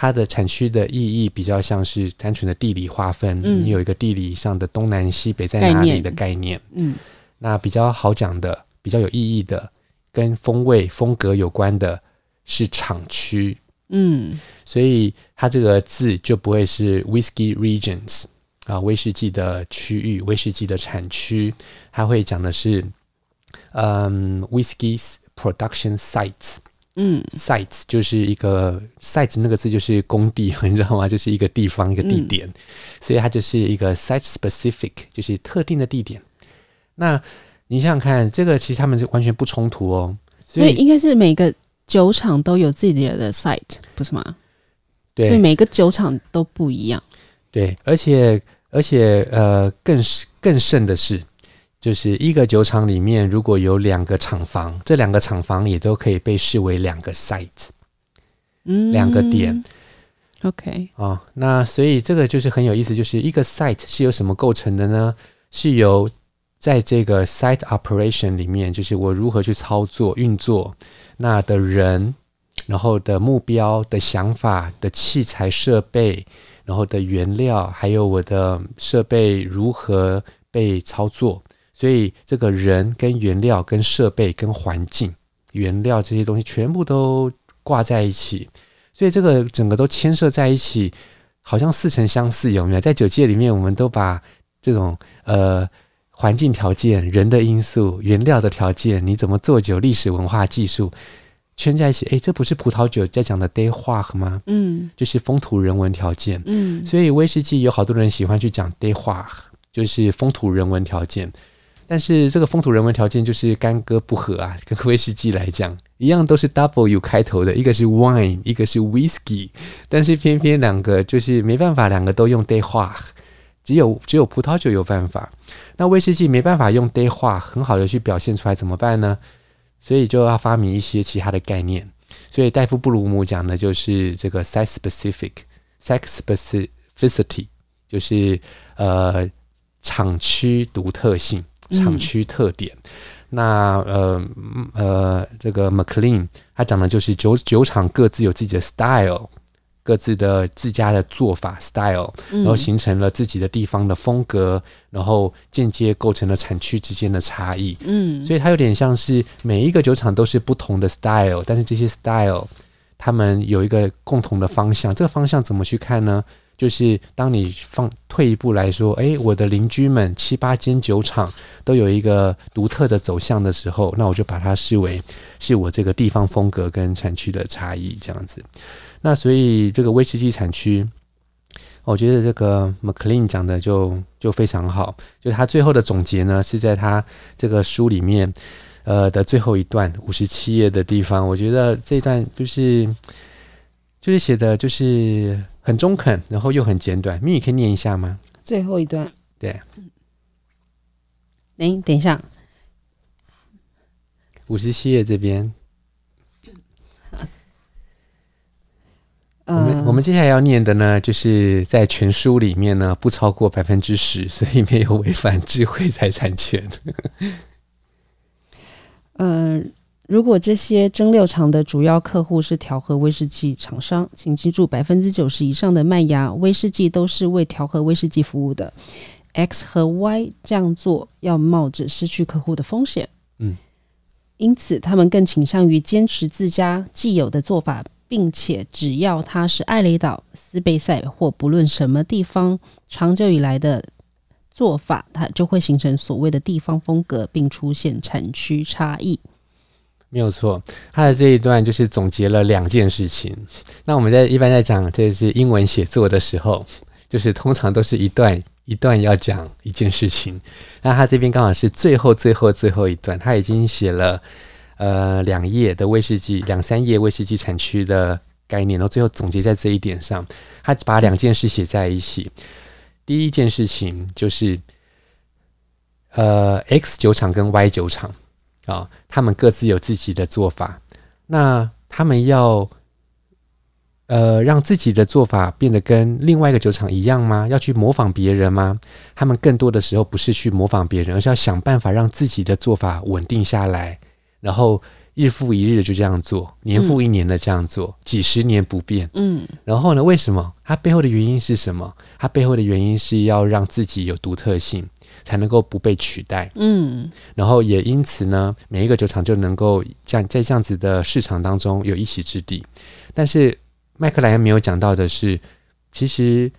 它的产区的意义比较像是单纯的地理划分，嗯、你有一个地理上的东南西北在哪里的概念。嗯，那比较好讲的、比较有意义的、跟风味风格有关的是厂区。嗯，所以它这个字就不会是 Whisky Regions 啊，威士忌的区域、威士忌的产区，它会讲的是嗯 Whisky Production Sites。嗯，sites 就是一个 sites 那个字就是工地，你知道吗？就是一个地方一个地点，嗯、所以它就是一个 site specific，就是特定的地点。那你想想看，这个其实他们是完全不冲突哦。所以，所以应该是每个酒厂都有自己的 site，不是吗？对，所以每个酒厂都不一样。对，而且而且呃，更更甚的是。就是一个酒厂里面，如果有两个厂房，这两个厂房也都可以被视为两个 site，嗯，两个点，OK，哦，那所以这个就是很有意思，就是一个 site 是由什么构成的呢？是由在这个 site operation 里面，就是我如何去操作运作，那的人，然后的目标的想法的器材设备，然后的原料，还有我的设备如何被操作。所以，这个人跟原料、跟设备、跟环境、原料这些东西全部都挂在一起，所以这个整个都牵涉在一起，好像似曾相似，有没有？在酒界里面，我们都把这种呃环境条件、人的因素、原料的条件，你怎么做酒、历史文化、技术圈在一起？诶，这不是葡萄酒在讲的 day walk 吗？嗯，就是风土人文条件。嗯，所以威士忌有好多人喜欢去讲 day walk，就是风土人文条件。但是这个风土人文条件就是干戈不合啊，跟威士忌来讲一样，都是 W 开头的，一个是 wine，一个是 whisky，但是偏偏两个就是没办法，两个都用 terroir，只有只有葡萄酒有办法，那威士忌没办法用 terroir 很好的去表现出来，怎么办呢？所以就要发明一些其他的概念。所以戴夫布鲁姆讲的就是这个 site specific，site specificity，就是呃厂区独特性。厂区特点，嗯、那呃呃，这个 McLean 他讲的就是酒酒厂各自有自己的 style，各自的自家的做法 style，然后形成了自己的地方的风格，然后间接构成了产区之间的差异。嗯，所以它有点像是每一个酒厂都是不同的 style，但是这些 style 他们有一个共同的方向，这个方向怎么去看呢？就是当你放退一步来说，诶，我的邻居们七八间酒厂都有一个独特的走向的时候，那我就把它视为是我这个地方风格跟产区的差异这样子。那所以这个威士忌产区，我觉得这个 McLean 讲的就就非常好，就他最后的总结呢是在他这个书里面呃的最后一段五十七页的地方，我觉得这段就是就是写的就是。很中肯，然后又很简短。咪，你可以念一下吗？最后一段。对。哎，等一下。五十七页这边。我们我们接下来要念的呢，就是在全书里面呢，不超过百分之十，所以没有违反智慧财产权。呃，如果这些蒸馏厂的主要客户是调和威士忌厂商，请记住，百分之九十以上的麦芽威士忌都是为调和威士忌服务的。X 和 Y 这样做要冒着失去客户的风险。嗯，因此他们更倾向于坚持自家既有的做法。并且，只要它是艾雷岛、斯贝塞或不论什么地方长久以来的做法，它就会形成所谓的地方风格，并出现产区差异。没有错，他的这一段就是总结了两件事情。那我们在一般在讲这是英文写作的时候，就是通常都是一段一段要讲一件事情。那他这边刚好是最后最后最后一段，他已经写了。呃，两页的威士忌，两三页威士忌产区的概念，然后最后总结在这一点上，他把两件事写在一起。第一件事情就是，呃，X 酒厂跟 Y 酒厂啊，他们各自有自己的做法。那他们要呃让自己的做法变得跟另外一个酒厂一样吗？要去模仿别人吗？他们更多的时候不是去模仿别人，而是要想办法让自己的做法稳定下来。然后日复一日就这样做，年复一年的这样做，嗯、几十年不变。嗯，然后呢？为什么？它背后的原因是什么？它背后的原因是要让自己有独特性，才能够不被取代。嗯，然后也因此呢，每一个酒厂就能够这样在这样子的市场当中有一席之地。但是麦克莱恩没有讲到的是，其实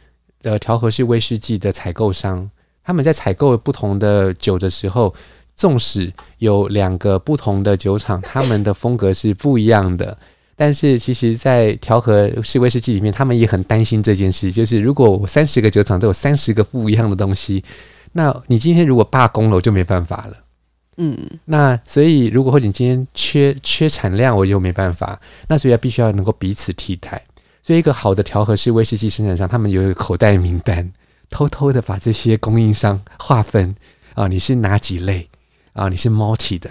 呃调和式威士忌的采购商，他们在采购不同的酒的时候。纵使有两个不同的酒厂，他们的风格是不一样的，但是其实，在调和式威士忌里面，他们也很担心这件事，就是如果我三十个酒厂都有三十个不一样的东西，那你今天如果罢工了，我就没办法了。嗯，那所以如果或者你今天缺缺产量，我就没办法。那所以必须要能够彼此替代。所以一个好的调和式威士忌生产商，他们有一个口袋名单，偷偷的把这些供应商划分啊，你是哪几类？啊，你是 malty 的，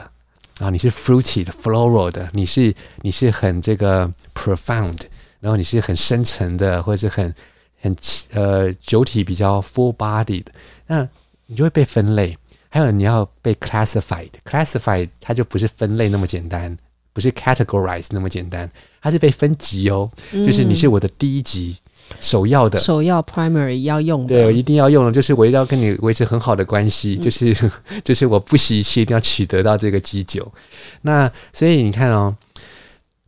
啊，你是 fruity 的，floral 的，你是你是很这个 profound，然后你是很深沉的，或者是很很呃酒体比较 full bodied，那你就会被分类。还有你要被 classified，classified 它就不是分类那么简单，不是 categorize 那么简单，它是被分级哦，嗯、就是你是我的第一级。首要的，首要 primary 要用的，对，一定要用的，就是我一定要跟你维持很好的关系，嗯、就是 就是我不惜一切一定要取得到这个基酒。那所以你看哦，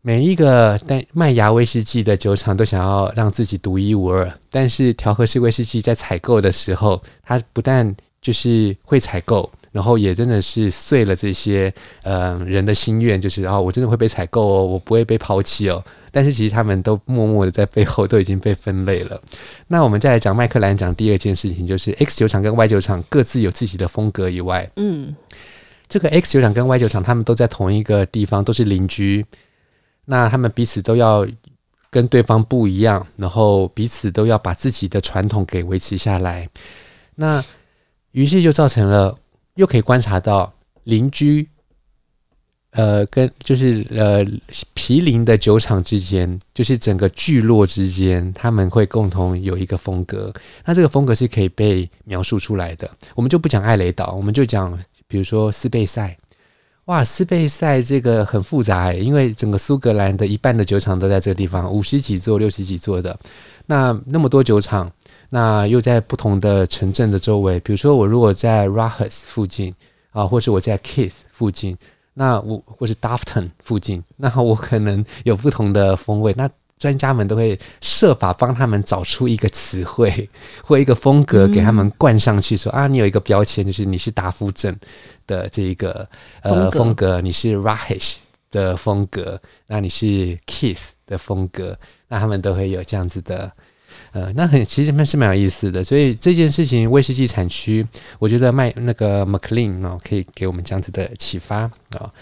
每一个但麦芽威士忌的酒厂都想要让自己独一无二，但是调和式威士忌在采购的时候，它不但就是会采购。然后也真的是碎了这些呃人的心愿，就是啊、哦，我真的会被采购哦，我不会被抛弃哦。但是其实他们都默默的在背后都已经被分类了。那我们再来讲麦克兰讲第二件事情，就是 X 酒厂跟 Y 酒厂各自有自己的风格以外，嗯，这个 X 酒厂跟 Y 酒厂他们都在同一个地方，都是邻居，那他们彼此都要跟对方不一样，然后彼此都要把自己的传统给维持下来。那于是就造成了。又可以观察到邻居，呃，跟就是呃毗邻的酒厂之间，就是整个聚落之间，他们会共同有一个风格。那这个风格是可以被描述出来的。我们就不讲艾雷岛，我们就讲，比如说斯贝塞。哇，斯贝塞这个很复杂哎，因为整个苏格兰的一半的酒厂都在这个地方，五十几座、六十几座的，那那么多酒厂。那又在不同的城镇的周围，比如说我如果在 Rothes 附近啊，或是我在 Keith 附近，那我或是 Dafton 附近，那我可能有不同的风味。那专家们都会设法帮他们找出一个词汇 或一个风格，给他们冠上去说，说、嗯、啊，你有一个标签，就是你是达夫镇的这一个呃风格，你是 Rothes 的风格，那你是 Keith 的风格，那他们都会有这样子的。呃，那很其实蛮是蛮有意思的，所以这件事情威士忌产区，我觉得麦那个 Maclean 哦，可以给我们这样子的启发啊、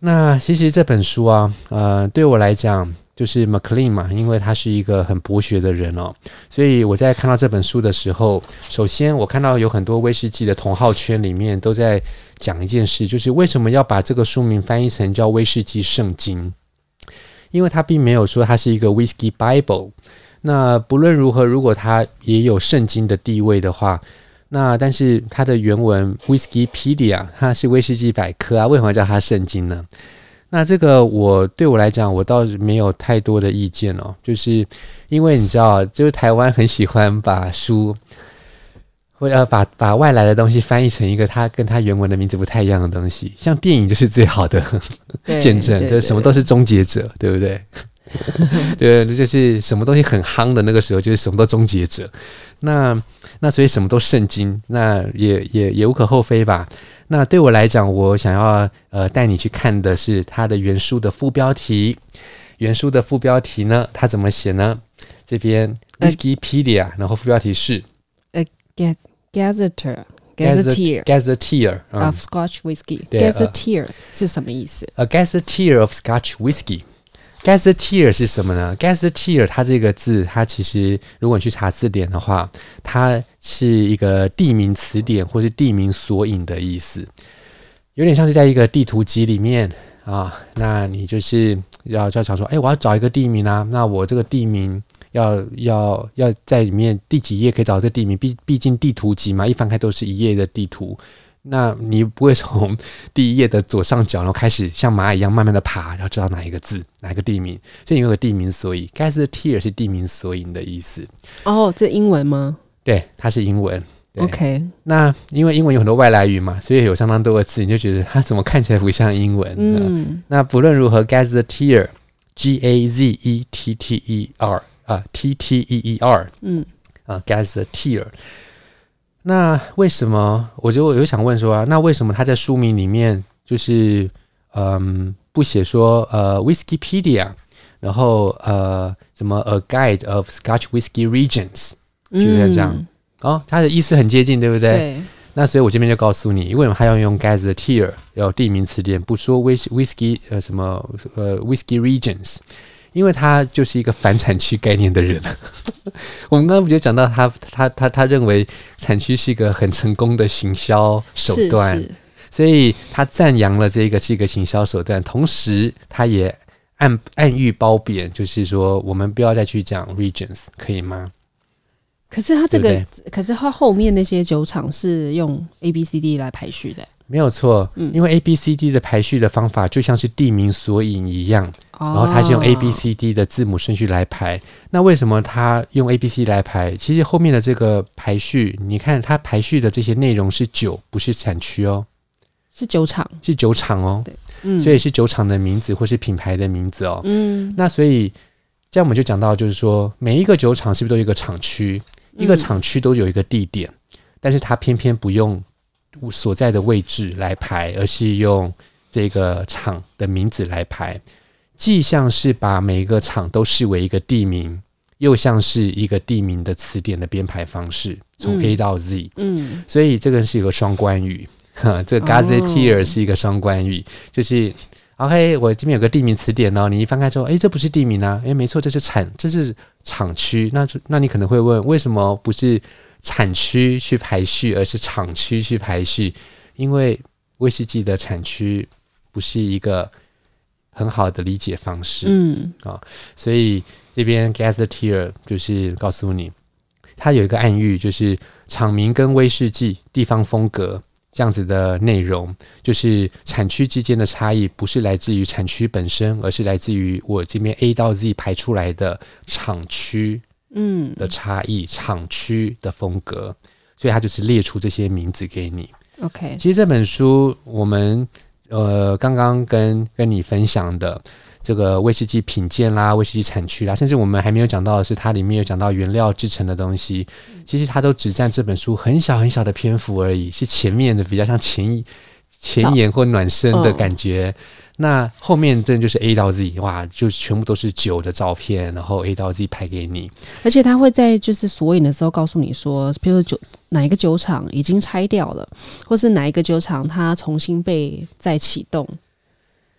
那其实这本书啊，呃，对我来讲，就是 McLean 嘛，因为他是一个很博学的人哦，所以我在看到这本书的时候，首先我看到有很多威士忌的同好圈里面都在讲一件事，就是为什么要把这个书名翻译成叫《威士忌圣经》？因为他并没有说它是一个 Whisky Bible。那不论如何，如果它也有圣经的地位的话，那但是它的原文 Whiskypedia 它是威士忌百科啊，为什么要叫它圣经呢？那这个我对我来讲，我倒是没有太多的意见哦，就是因为你知道，就是台湾很喜欢把书，或者把把外来的东西翻译成一个它跟它原文的名字不太一样的东西，像电影就是最好的 见证，就是什么都是终结者，对不对？对，就是什么东西很夯的那个时候，就是什么都终结者。那那所以什么都圣经，那也也也无可厚非吧。那对我来讲，我想要呃带你去看的是它的原书的副标题。原书的副标题呢，它怎么写呢？这边 Whiskypedia，然后副标题是 A Gazetteer Gazetteer Gazetteer of Scotch Whisky。Gazetteer 是什么意思？A Gazetteer of Scotch Whisky。Gazetteer 是什么呢？Gazetteer 它这个字，它其实如果你去查字典的话，它是一个地名词典或是地名索引的意思，有点像是在一个地图集里面啊，那你就是要要想说，哎，我要找一个地名啊，那我这个地名要要要在里面第几页可以找到这地名？毕毕竟地图集嘛，一翻开都是一页的地图。那你不会从第一页的左上角，然后开始像蚂蚁一样慢慢的爬，然后知道哪一个字，哪一个地名，所以有个地名所以。Gazetteer 是地名索引的意思。哦，这英文吗？对，它是英文。OK。那因为英文有很多外来语嘛，所以有相当多的字，你就觉得它怎么看起来不像英文？嗯。那不论如何，Gazetteer，G A Z E T T E R 啊，T T E E R，嗯啊，Gazetteer。那为什么？我就有想问说啊，那为什么他在书名里面就是嗯不写说呃 Whiskypedia，然后呃什么 A Guide of Scotch Whisky Regions，就是这样、嗯、哦，他的意思很接近，对不对？对。那所以我这边就告诉你，为什么他要用 Gazetteer，要地名词典，不说 Whis Whisky 呃什么呃 Whisky Regions。因为他就是一个反产区概念的人，我们刚刚不就讲到他，他他他认为产区是一个很成功的行销手段，是是，所以他赞扬了这个是一个行销手段，同时他也暗暗喻褒贬，就是说我们不要再去讲 regions，可以吗？可是他这个，对对，可是他后面那些酒厂是用 A B C D 来排序的。没有错，因为 A B C D 的排序的方法就像是地名索引一样，然后它是用 A B C D 的字母顺序来排。那为什么它用 A B C 来排？其实后面的这个排序，你看它排序的这些内容是酒，不是产区哦，是酒厂，是酒厂哦，对，嗯，所以是酒厂的名字或是品牌的名字哦，嗯，那所以这样我们就讲到，就是说每一个酒厂是不是都有一个厂区？一个厂区都有一个地点，但是它偏偏不用。所在的位置来排，而是用这个厂的名字来排，既像是把每一个厂都视为一个地名，又像是一个地名的词典的编排方式，从 A 到 Z，嗯，嗯，所以这个是一个双关语，哈，这个 Gazetteer 是一个双关语，哦、就是，OK，我这边有个地名词典哦，你一翻开之后，哎，这不是地名啊，哎，没错，这是产，这是厂区，那那你可能会问，为什么不是？产区去排序，而是厂区去排序，因为威士忌的产区不是一个很好的理解方式。嗯啊、哦，所以这边 Gazetteer 就是告诉你，它有一个暗喻，就是厂名跟威士忌地方风格这样子的内容，就是产区之间的差异不是来自于产区本身，而是来自于我这边 A 到 Z 排出来的厂区。嗯的差异，厂区的风格，所以他就是列出这些名字给你。OK，其实这本书我们呃刚刚跟跟你分享的这个威士忌品鉴啦、威士忌产区啦，甚至我们还没有讲到的是它里面有讲到原料制成的东西，其实它都只占这本书很小很小的篇幅而已，是前面的比较像前前言或暖身的感觉。哦那后面真的就是 A 到 Z，哇，就全部都是酒的照片，然后 A 到 Z 拍给你。而且他会在就是索引的时候告诉你说，比如说酒哪一个酒厂已经拆掉了，或是哪一个酒厂它重新被再启动。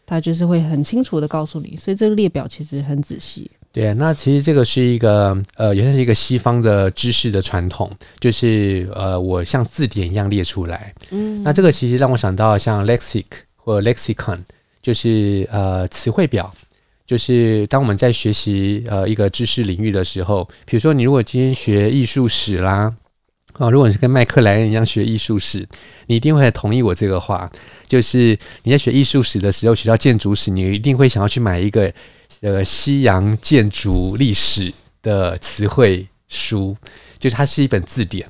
它就是会很清楚的告诉你，所以这个列表其实很仔细。对，那其实这个是一个呃，也算是一个西方的知识的传统，就是呃，我像字典一样列出来。嗯，那这个其实让我想到像 lexic 或 lexicon，就是呃词汇表，就是当我们在学习呃一个知识领域的时候，比如说你如果今天学艺术史啦，啊，如果你是跟麦克莱恩一样学艺术史，你一定会同意我这个话，就是你在学艺术史的时候，学到建筑史，你一定会想要去买一个。呃，西洋建筑历史的词汇书，就是它是一本字典，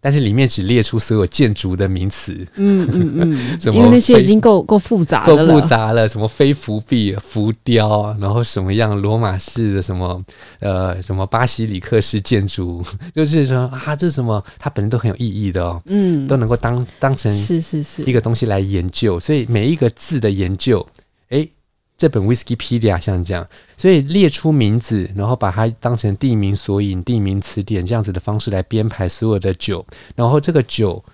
但是里面只列出所有建筑的名词。嗯嗯嗯，因为那些已经够够复杂了，够复杂了。什么非浮壁、浮雕，然后什么样罗马式的什么呃什么巴西里克式建筑，就是说啊，这是什么？它本身都很有意义的哦。嗯，都能够当当成是是是一个东西来研究，所以每一个字的研究，诶。这本 Whiskypedia 像这样，所以列出名字，然后把它当成地名索引、地名词典这样子的方式来编排所有的酒，然后这个酒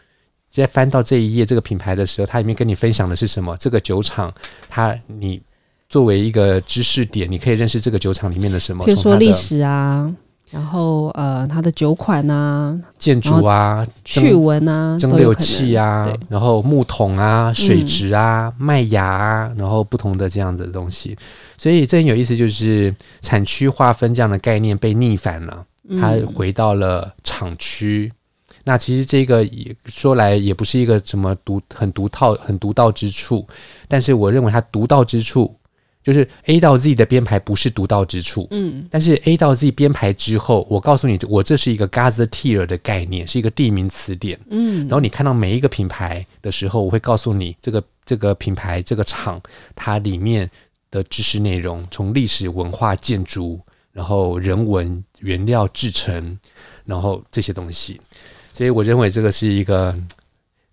在翻到这一页这个品牌的时候，它里面跟你分享的是什么？这个酒厂，它你作为一个知识点，你可以认识这个酒厂里面的什么？比如说历史啊。然后呃，它的酒款啊，建筑啊，趣闻啊，蒸馏器啊，然后木桶啊，水质啊，嗯、麦芽啊，然后不同的这样的东西，所以这很有意思，就是产区划分这样的概念被逆反了，它回到了厂区。嗯、那其实这个也说来也不是一个什么独很独套很独到之处，但是我认为它独到之处。就是 A 到 Z 的编排不是独到之处，嗯，但是 A 到 Z 编排之后，我告诉你，我这是一个 Gazetteer 的概念，是一个地名词典，嗯，然后你看到每一个品牌的时候，我会告诉你这个这个品牌这个厂它里面的知识内容，从历史文化、建筑，然后人文、原料制成，然后这些东西，所以我认为这个是一个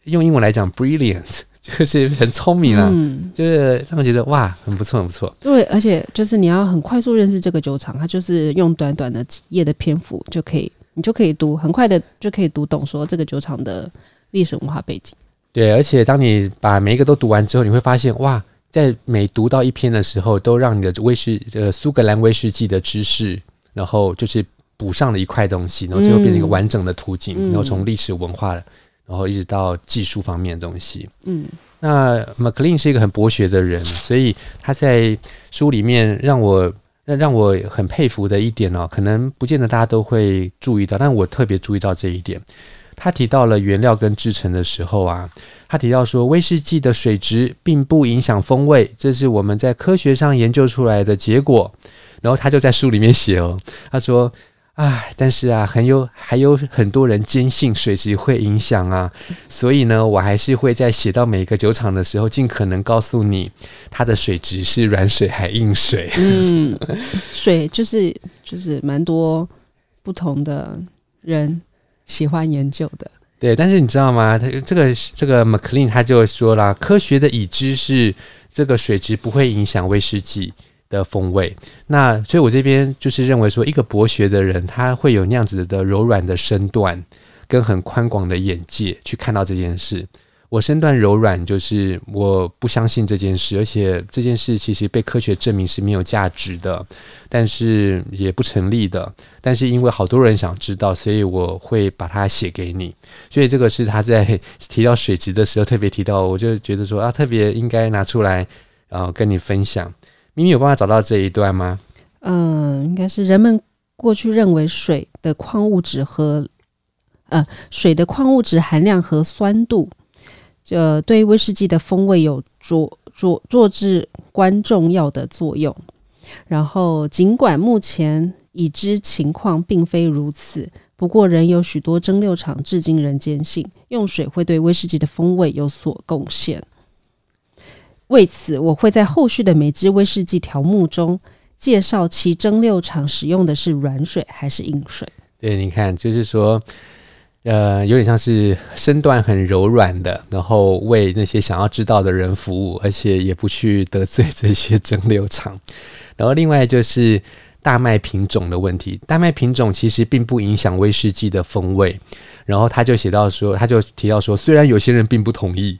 用英文来讲 brilliant。就是很聪明啊，嗯、就是他们觉得哇，很不错，很不错。对，而且就是你要很快速认识这个酒厂，它就是用短短的几页的篇幅就可以，你就可以读，很快的就可以读懂说这个酒厂的历史文化背景。对，而且当你把每一个都读完之后，你会发现哇，在每读到一篇的时候，都让你的威士呃苏格兰威士忌的知识，然后就是补上了一块东西，然后最后变成一个完整的图景，嗯、然后从历史文化。然后一直到技术方面的东西，嗯，那 McLean 是一个很博学的人，所以他在书里面让我让让我很佩服的一点哦，可能不见得大家都会注意到，但我特别注意到这一点。他提到了原料跟制成的时候啊，他提到说威士忌的水质并不影响风味，这是我们在科学上研究出来的结果。然后他就在书里面写哦，他说。唉，但是啊，很有还有很多人坚信水质会影响啊，所以呢，我还是会在写到每个酒厂的时候，尽可能告诉你它的水质是软水还硬水。嗯，水就是就是蛮多不同的人喜欢研究的。对，但是你知道吗？他这个这个 McLean 他就说了，科学的已知是这个水质不会影响威士忌的风味，那所以我这边就是认为说，一个博学的人，他会有那样子的柔软的身段，跟很宽广的眼界去看到这件事。我身段柔软，就是我不相信这件事，而且这件事其实被科学证明是没有价值的，但是也不成立的。但是因为好多人想知道，所以我会把它写给你。所以这个是他在提到水质的时候特别提到，我就觉得说啊，特别应该拿出来，然后跟你分享。咪咪有办法找到这一段吗？嗯，应该是人们过去认为水的矿物质和呃水的矿物质含量和酸度，就对威士忌的风味有着着着至关重要的作用。然后，尽管目前已知情况并非如此，不过仍有许多蒸馏厂至今仍坚信用水会对威士忌的风味有所贡献。为此，我会在后续的每支威士忌条目中介绍其蒸馏厂使用的是软水还是硬水。对，你看，就是说，呃，有点像是身段很柔软的，然后为那些想要知道的人服务，而且也不去得罪这些蒸馏厂。然后，另外就是大麦品种的问题，大麦品种其实并不影响威士忌的风味。然后他就写到说，他就提到说，虽然有些人并不同意。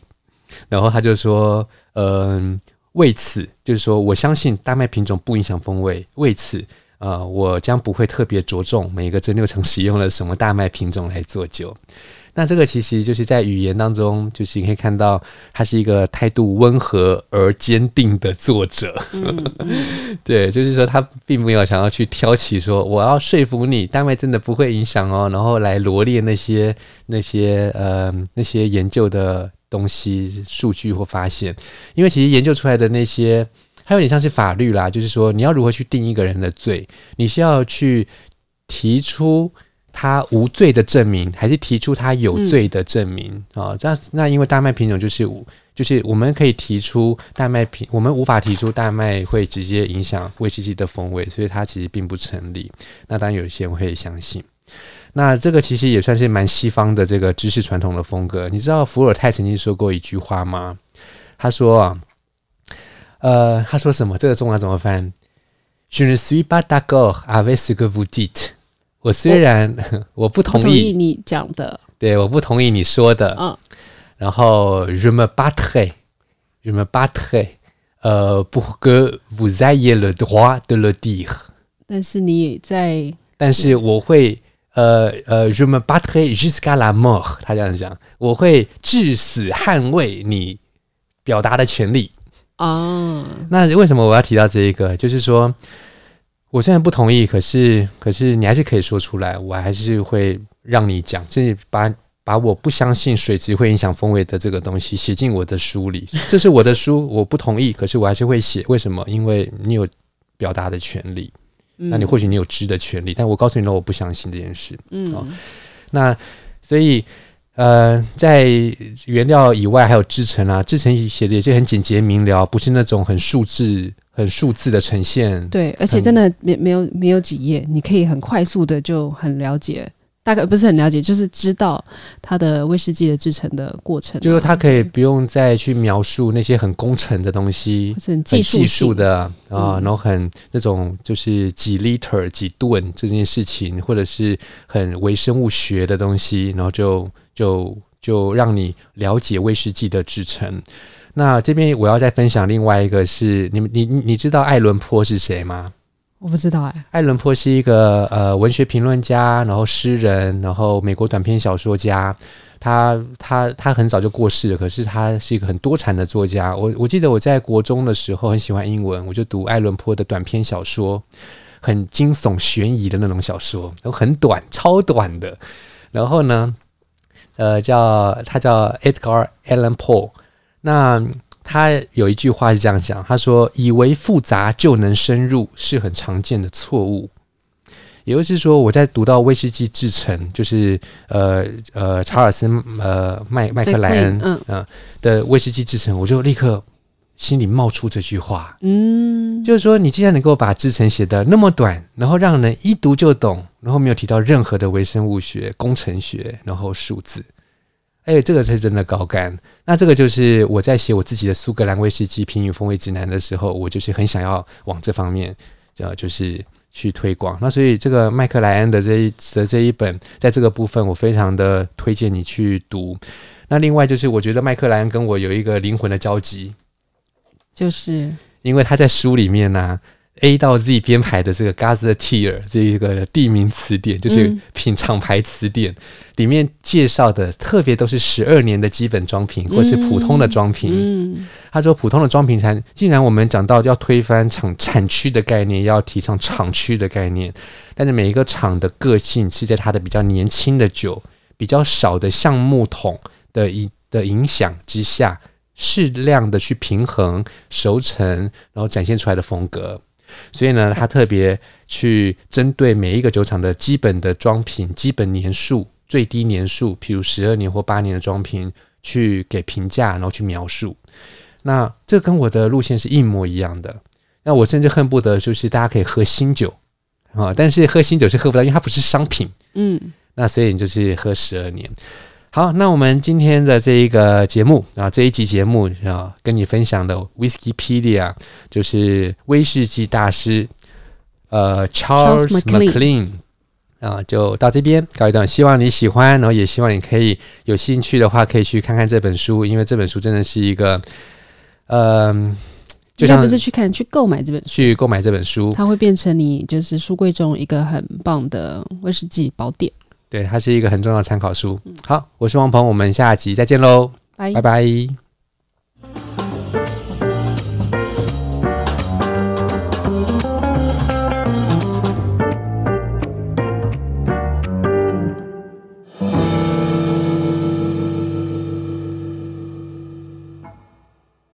然后他就说：“嗯、呃，为此，就是说，我相信大麦品种不影响风味。为此，呃，我将不会特别着重每个蒸馏厂使用了什么大麦品种来做酒。那这个其实就是在语言当中，就是你可以看到，他是一个态度温和而坚定的作者。嗯嗯、对，就是说他并没有想要去挑起说我要说服你，大麦真的不会影响哦，然后来罗列那些那些呃那些研究的东西、数据或发现。因为其实研究出来的那些，还有点像是法律啦，就是说你要如何去定一个人的罪，你是要去提出。他无罪的证明，还是提出他有罪的证明啊？这样、那因为大麦品种就是就是我们可以提出大麦品，我们无法提出大麦会直接影响威士忌的风味，所以它其实并不成立。那当然有一些人会相信，那这个其实也算是蛮西方的这个知识传统的风格。你知道伏尔泰曾经说过一句话吗？他说啊，呃，他说什么？这个中文怎么翻？Je ne suis pas d'accord avec ce que vous dites. 我虽然我，我不同意，你讲的，对，我不同意你说的，嗯，然后 je me battrai，je me battrai，呃，pour que vous ayez le droit de le dire。但是你在，但是我会，呃呃，je me battrai jusqu'à la mort。他这样讲，我会至死捍卫你表达的权利。哦，那为什么我要提到这一个？就是说。我虽然不同意，可是可是你还是可以说出来，我还是会让你讲，甚至把把我不相信水质会影响风味的这个东西写进我的书里。这是我的书，我不同意，可是我还是会写。为什么？因为你有表达的权利，那你或许你有知的权利，但我告诉你了，我不相信这件事。嗯，哦，那所以呃，在原料以外还有制成啊，制成写的也是很简洁明了，不是那种很数字。很数字的呈现，对，而且真的没没有没有几页，你可以很快速的就很了解，大概不是很了解，就是知道它的威士忌的制成的过程，就是它可以不用再去描述那些很工程的东西，很技术的啊，然后很那种就是几 liter 几吨这件事情，或者是很微生物学的东西，然后就就就让你了解威士忌的制成。那这边我要再分享另外一个是，你们你你知道艾伦坡是谁吗？我不知道哎。爱伦坡是一个呃文学评论家，然后诗人，然后美国短篇小说家。他他他很早就过世了，可是他是一个很多产的作家。我我记得我在国中的时候很喜欢英文，我就读爱伦坡的短篇小说，很惊悚悬疑的那种小说，都很短，超短的。然后呢，呃，叫他叫 Edgar Allan Poe。那他有一句话是这样讲，他说：“以为复杂就能深入是很常见的错误。”也就是说，我在读到威士忌制程，就是呃呃查尔斯呃麦麦克莱恩嗯、呃、的威士忌制程，我就立刻心里冒出这句话，嗯，就是说你既然能够把制程写的那么短，然后让人一读就懂，然后没有提到任何的微生物学、工程学，然后数字。哎，这个才是真的高干。那这个就是我在写我自己的苏格兰威士忌品饮风味指南的时候，我就是很想要往这方面，呃，就是去推广。那所以这个麦克莱恩的这一的这一本，在这个部分，我非常的推荐你去读。那另外就是，我觉得麦克莱恩跟我有一个灵魂的交集，就是因为他在书里面呢、啊。A 到 Z 编排的这个 Gazetteer 这一个地名词典，就是品厂牌词典，嗯、里面介绍的特别都是十二年的基本装瓶，或是普通的装瓶。他说普通的装瓶才，既然我们讲到要推翻厂产区的概念，要提倡厂区的概念，但是每一个厂的个性是在它的比较年轻的酒、比较少的橡木桶的影的影响之下，适量的去平衡熟成，然后展现出来的风格。所以呢，他特别去针对每一个酒厂的基本的装瓶、基本年数、最低年数，譬如十二年或八年的装瓶，去给评价，然后去描述。那这跟我的路线是一模一样的。那我甚至恨不得就是大家可以喝新酒啊，但是喝新酒是喝不到，因为它不是商品。嗯，那所以你就是喝十二年。好，那我们今天的这一个节目啊，这一集节目啊，跟你分享的 Whiskypedia 就是威士忌大师呃 Charles McLean 啊，就到这边告一段。希望你喜欢，然后也希望你可以有兴趣的话，可以去看看这本书，因为这本书真的是一个嗯、呃，就像不是去看，去购买这本书，去购买这本书，它会变成你就是书柜中一个很棒的威士忌宝典。对，它是一个很重要的参考书。好，我是王鹏，我们下集再见喽，拜拜。